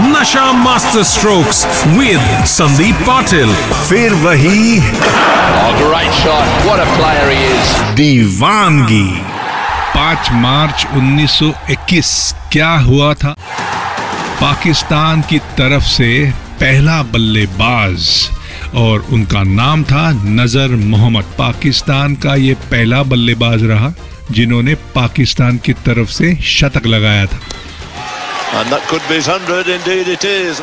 Nasha master strokes with Sandeep Patil. फिर वही Oh, great shot. What a player he is. दीवानगी पाँच मार्च 1921 क्या हुआ था पाकिस्तान की तरफ़ से पहला बल्लेबाज और उनका नाम था नज़र मोहम्मद पाकिस्तान का ये पहला बल्लेबाज रहा जिन्होंने पाकिस्तान की तरफ़ से शतक लगाया था And that could be his 100, indeed it is.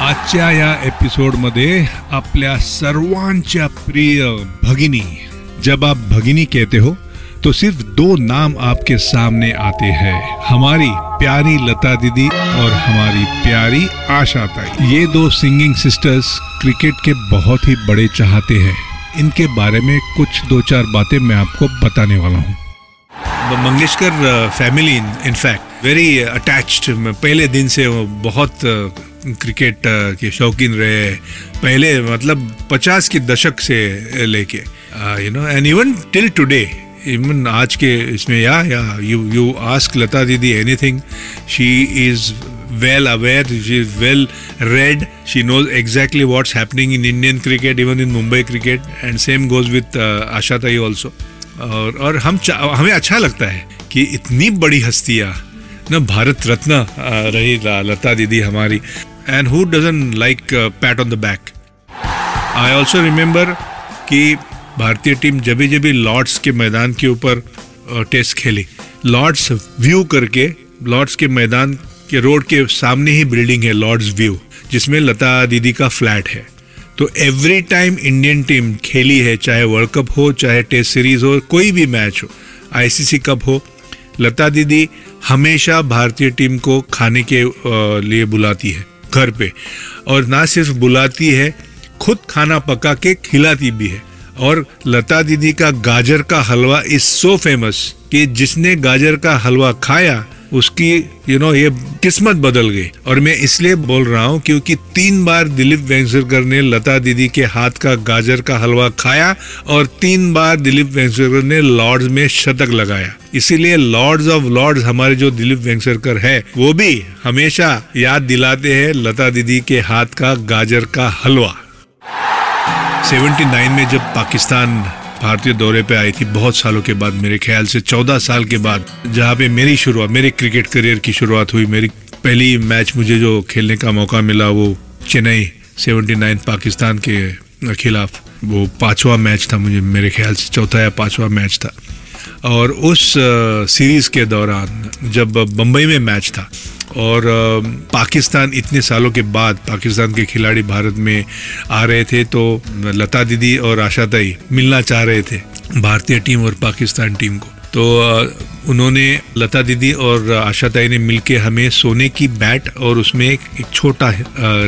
आजच्या या एपिसोडमध्ये आपल्या सर्वांच्या प्रिय भगिनी जब आप भगिनी कहते हो तो सिर्फ़ दो नाम आपके सामने आते हैं। हमारी प्यारी लता दीदी और हमारी प्यारी आशा ताई। ये दो सिंगिंग सिस्टर्स क्रिकेट के बहुत ही बड़े चाहते हैं। इनके बारे में कुछ दो चार बातें मैं आपको बताने वाला हूँ। Mangeshkar family in fact very attached uh, पहले दिन से वो बहुत uh, क्रिकेट uh, के शौकीन रहे, पहले मतलब पचास के दशक से लेके you know and even till today even आज के इसमें, या या you you ask Lata Didi anything she is well aware she is well read she knows exactly what's happening in Indian cricket even in Mumbai cricket and same goes with Ashatai also और हम हमें अच्छा लगता है कि इतनी बड़ी हस्तियाँ न भारत रत्न रही लता दीदी हमारी। And who doesn't like pat on the back I also remember कि भारतीय टीम जब भी जब भी लॉर्ड्स के मैदान के ऊपर टेस्ट खेली। लॉर्ड्स व्यू करके लॉर्ड्स के मैदान के रोड के सामने ही बिल्डिंग है लॉर्ड्स व्यू जिसमें लता दीदी का फ्लैट है। तो एवरी टाइम इंडियन टीम खेली है, चाहे वर्ल्ड कप हो, चाहे टेस्ट सीरीज़ हो, कोई भी मैच हो आईसीसी कप हो, लता दीदी हमेशा भारतीय टीम को खाने के लिए बुलाती है, घर पे। और ना सिर्फ़ बुलाती है, खुद खाना पका के खिलाती भी है। और लता दीदी का गाजर का हलवा इज़ सो फ़ेमस कि जिसने गाजर का हलवा खाया उसकी यू नो ये किस्मत बदल गई। और मैं इसलिए बोल रहा हूँ क्योंकि तीन बार दिलीप वेंगसरकर ने लता दीदी के हाथ का गाजर का हलवा खाया और तीन बार दिलीप वेंगसरकर ने लॉर्ड्स में शतक लगाया। इसीलिए लॉर्ड्स ऑफ़ लॉर्ड्स हमारे जो दिलीप वेंगसरकर है, वो भी हमेशा याद दिलाते हैं लता दीदी के हाथ का गाजर का हलवा। 79 में जब पाकिस्तान भारतीय दौरे पे आई थी बहुत सालों के बाद मेरे ख्याल से 14 साल के बाद, जहाँ पे मेरी शुरुआत, मेरे क्रिकेट करियर की शुरुआत हुई। मेरी पहली मैच मुझे जो खेलने का मौका मिला वो चेन्नई 79 पाकिस्तान के खिलाफ। वो पांचवा मैच था मुझे, मेरे ख्याल से चौथा या पांचवा मैच था। और उस सीरीज़ के दौरान जब बम्बई में मैच था और पाकिस्तान इतने सालों के बाद पाकिस्तान के खिलाड़ी भारत में आ रहे थे तो लता दीदी और आशा ताई मिलना चाह रहे थे भारतीय टीम और पाकिस्तान टीम को। तो उन्होंने लता दीदी और आशा ताई ने मिलके हमें सोने की बैट और उसमें एक, एक छोटा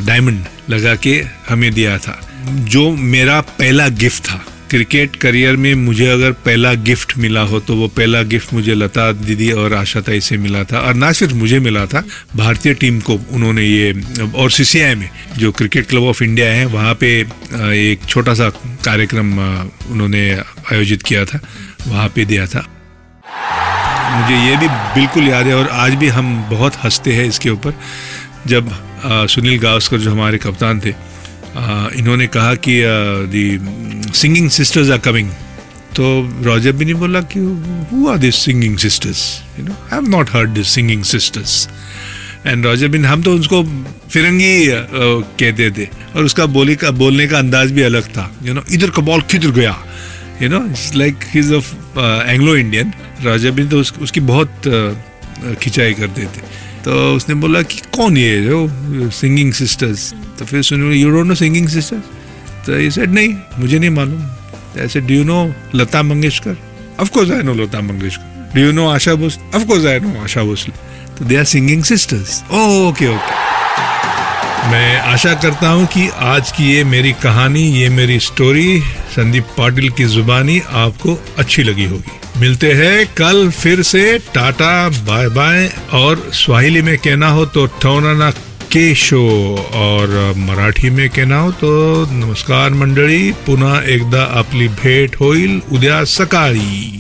डायमंड लगा के हमें दिया था जो मेरा पहला गिफ्ट था। क्रिकेट करियर में मुझे अगर पहला गिफ्ट मिला हो तो वो पहला गिफ्ट मुझे लता दीदी और आशा ताई से मिला था। और ना सिर्फ़ मुझे मिला था, भारतीय टीम को उन्होंने ये, और सीसीआई में, जो क्रिकेट क्लब ऑफ़ इंडिया है, वहाँ पे एक छोटा सा कार्यक्रम उन्होंने आयोजित किया था, वहाँ पे दिया था। मुझे ये भी बिल्कुल याद है, और आज भी हम बहुत हँसते हैं इसके ऊपर। जब सुनील गावस्कर जो हमारे कप्तान थे इन्होंने कहा कि the singing sisters are coming तो रॉजर भी नहीं बोला कि who are this singing sisters you know I have not heard this singing sisters and Roger बिन हम तो उसको फिरंगी कहते थे। और उसका बोली का बोलने का अंदाज भी अलग था। यू नो इधर का बॉल किधर गया? You know it's like his of Anglo Indian राजा बिन तो उस, उसकी बहुत खिंचाई करते थे। तो उसने बोला कि कौन ये जो सिंगिंग सिस्टर्स तो फिर सुनो you don't know singing sisters तो सेड नहीं मुझे नहीं मालूम ऐसे do you know Lata Mangeshkar of course I know Lata Mangeshkar do you know Asha Bhosle of course I know Asha Bhosle तो they are singing sisters okay okay मैं आशा करता हूँ कि आज की ये मेरी कहानी, ये मेरी स्टोरी संदीप पाटिल की जुबानी आपको अच्छी लगी होगी। मिलते हैं कल फिर से। टाटा बाय बाय और स्वाहिली में कहना हो तो ठौनाना के शो और मराठी में के नाव तो नमस्कार मंडळी पुन्हा एकदा आपली भेट होईल उद्या सकाळी।